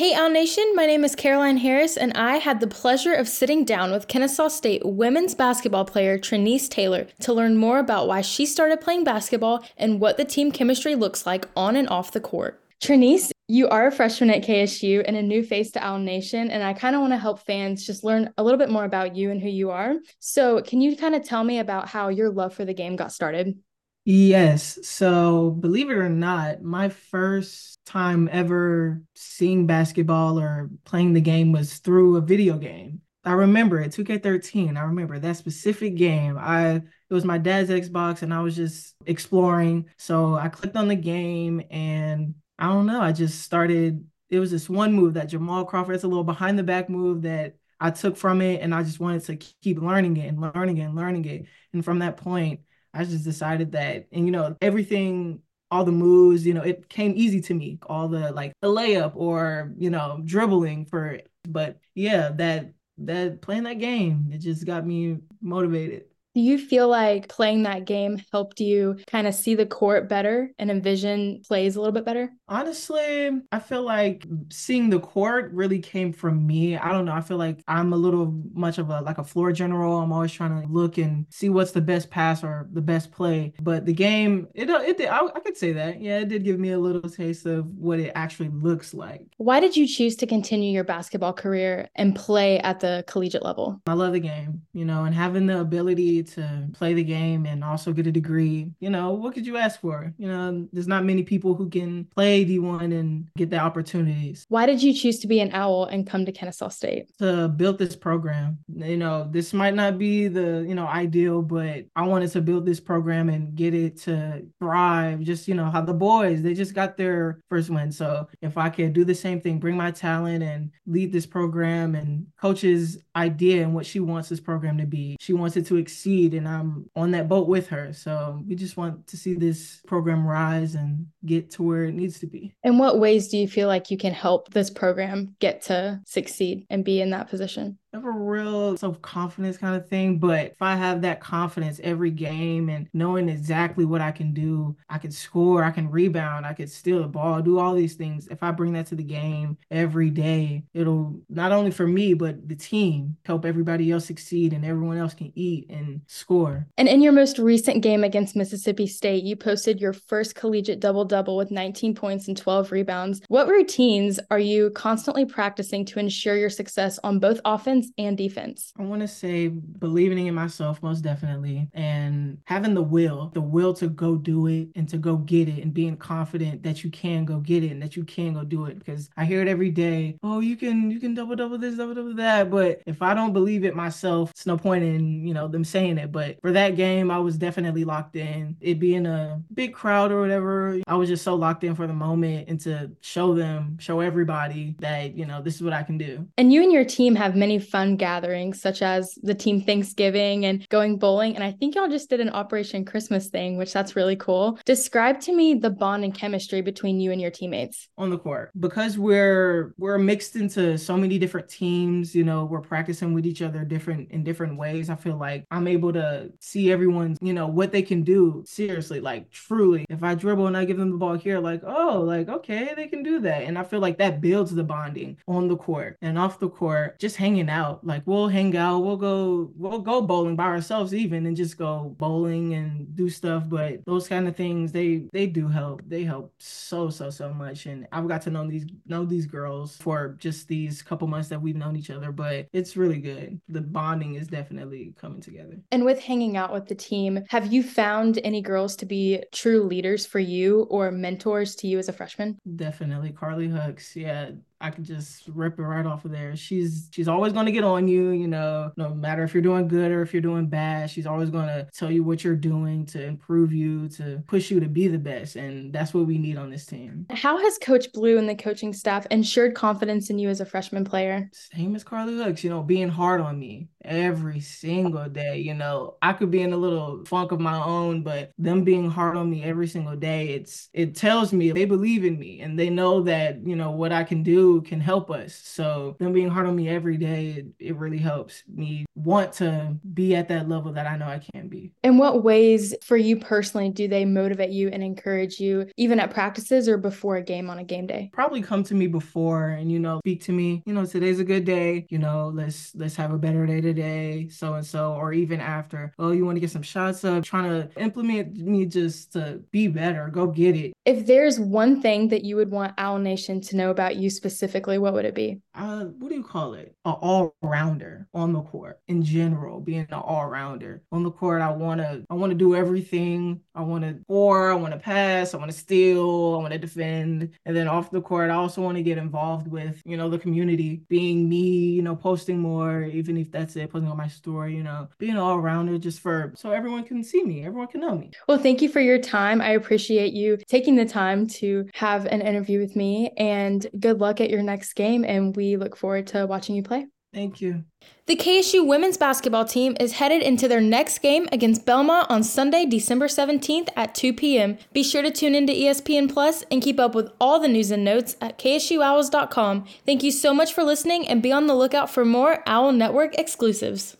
Hey, Owl Nation, my name is Carolyne Harris, and I had the pleasure of sitting down with Kennesaw State women's basketball player Trynce Taylor to learn more about why she started playing basketball and what the team chemistry looks like on and off the court. Trynce, you are a freshman at KSU and a new face to Owl Nation, and I kind of want to help fans just learn a little bit more about you and who you are. So, can you kind of tell me about how your love for the game got started? Yes. So, believe it or not, my first time ever seeing basketball or playing the game was through a video game. I remember it, 2K13. I remember that specific game. I it was my dad's Xbox and I was just exploring. So I clicked on the game and I don't know, I just started it was this one move that Jamal Crawford, it's a little behind the back move that I took from it and I just wanted to keep learning it and learning it and learning it. And from that point, I just decided that, and you know, everything, all the moves, you know, it came easy to me. All the like the layup or you know, dribbling for. it. But yeah, that that playing that game, it just got me motivated. Do you feel like playing that game helped you kind of see the court better and envision plays a little bit better? Honestly, I feel like seeing the court really came from me. I don't know. I feel like I'm a little much of a like a floor general. I'm always trying to look and see what's the best pass or the best play. But the game, it it did, I, I could say that. Yeah, it did give me a little taste of what it actually looks like. Why did you choose to continue your basketball career and play at the collegiate level? I love the game, you know, and having the ability to play the game and also get a degree. You know, what could you ask for? You know, there's not many people who can play D1 and get the opportunities. Why did you choose to be an owl and come to Kennesaw State? To build this program. You know, this might not be the, you know, ideal, but I wanted to build this program and get it to thrive. Just, you know, how the boys, they just got their first win. So if I could do the same thing, bring my talent and lead this program and coach's idea and what she wants this program to be, she wants it to exceed and I'm on that boat with her. So we just want to see this program rise and get to where it needs to be. In what ways do you feel like you can help this program get to succeed and be in that position? A real self-confidence kind of thing but if i have that confidence every game and knowing exactly what i can do i can score i can rebound i can steal the ball do all these things if i bring that to the game every day it'll not only for me but the team help everybody else succeed and everyone else can eat and score. And in your most recent game against mississippi state you posted your first collegiate double-double with 19 points and 12 rebounds. What routines are you constantly practicing to ensure your success on both offense offense and defense? I want to say believing in myself most definitely and having the will, the will to go do it and to go get it and being confident that you can go get it and that you can go do it because I hear it every day. Oh, you can you can double double this, double double that, but if I don't believe it myself, it's no point in, you know, them saying it, but for that game I was definitely locked in. It being a big crowd or whatever, I was just so locked in for the moment and to show them, show everybody that, you know, this is what I can do. And you and your team have many fun gatherings, such as the team Thanksgiving and going bowling. And I think y'all just did an Operation Christmas thing, which that's really cool. Describe to me the bond and chemistry between you and your teammates on the court because we're we're mixed into so many different teams. You know, we're practicing with each other different in different ways. I feel like I'm able to see everyone, you know, what they can do seriously, like truly. If I dribble and I give them the ball here, like, oh, like, okay, they can do that. And I feel like that builds the bonding on the court and off the court, just hanging out out. Like we'll hang out, we'll go, we'll go bowling by ourselves even and just go bowling and do stuff. But those kind of things, they they do help. They help so so so much. And I've got to know these know these girls for just these couple months that we've known each other. But it's really good. The bonding is definitely coming together. And with hanging out with the team, have you found any girls to be true leaders for you or mentors to you as a freshman? Definitely, Carly Hooks. Yeah, I could just rip it right off of there. She's she's always going to get on you, you know, no matter if you're doing good or if you're doing bad. She's always going to tell you what you're doing to improve you, to push you to be the best, and that's what we need on this team. How has Coach Blue and the coaching staff ensured confidence in you as a freshman player? Same as Carly Hooks, you know, being hard on me every single day. You know, I could be in a little funk of my own, but them being hard on me every single day, it's it tells me they believe in me and they know that, you know, what I can do can help us. So them being hard on me every day it it really helps me want to be at that level that I know I can be. In what ways for you personally do they motivate you and encourage you even at practices or before a game on a game day? Probably come to me before and you know speak to me, you know, today's a good day, you know, let's let's have a better day today, so and so or even after, oh, you want to get some shots up, trying to implement me just to be better, go get it. If there's one thing that you would want Owl Nation to know about you specifically, what would it be? Uh, what do you call it? An all rounder on the court in general, being an all rounder on the court. I wanna, I wanna do everything. I wanna score. I wanna pass. I wanna steal. I wanna defend. And then off the court, I also want to get involved with, you know, the community, being me, you know, posting more, even if that's it, posting on my story, you know, being an all rounder just for so everyone can see me, everyone can know me. Well, thank you for your time. I appreciate you taking the time to have an interview with me, and good luck at your next game. And we look forward to watching you play. Thank you. The KSU women's basketball team is headed into their next game against Belmont on Sunday, December 17th at 2 p.m. Be sure to tune into ESPN Plus and keep up with all the news and notes at ksuowls.com. Thank you so much for listening and be on the lookout for more Owl Network exclusives.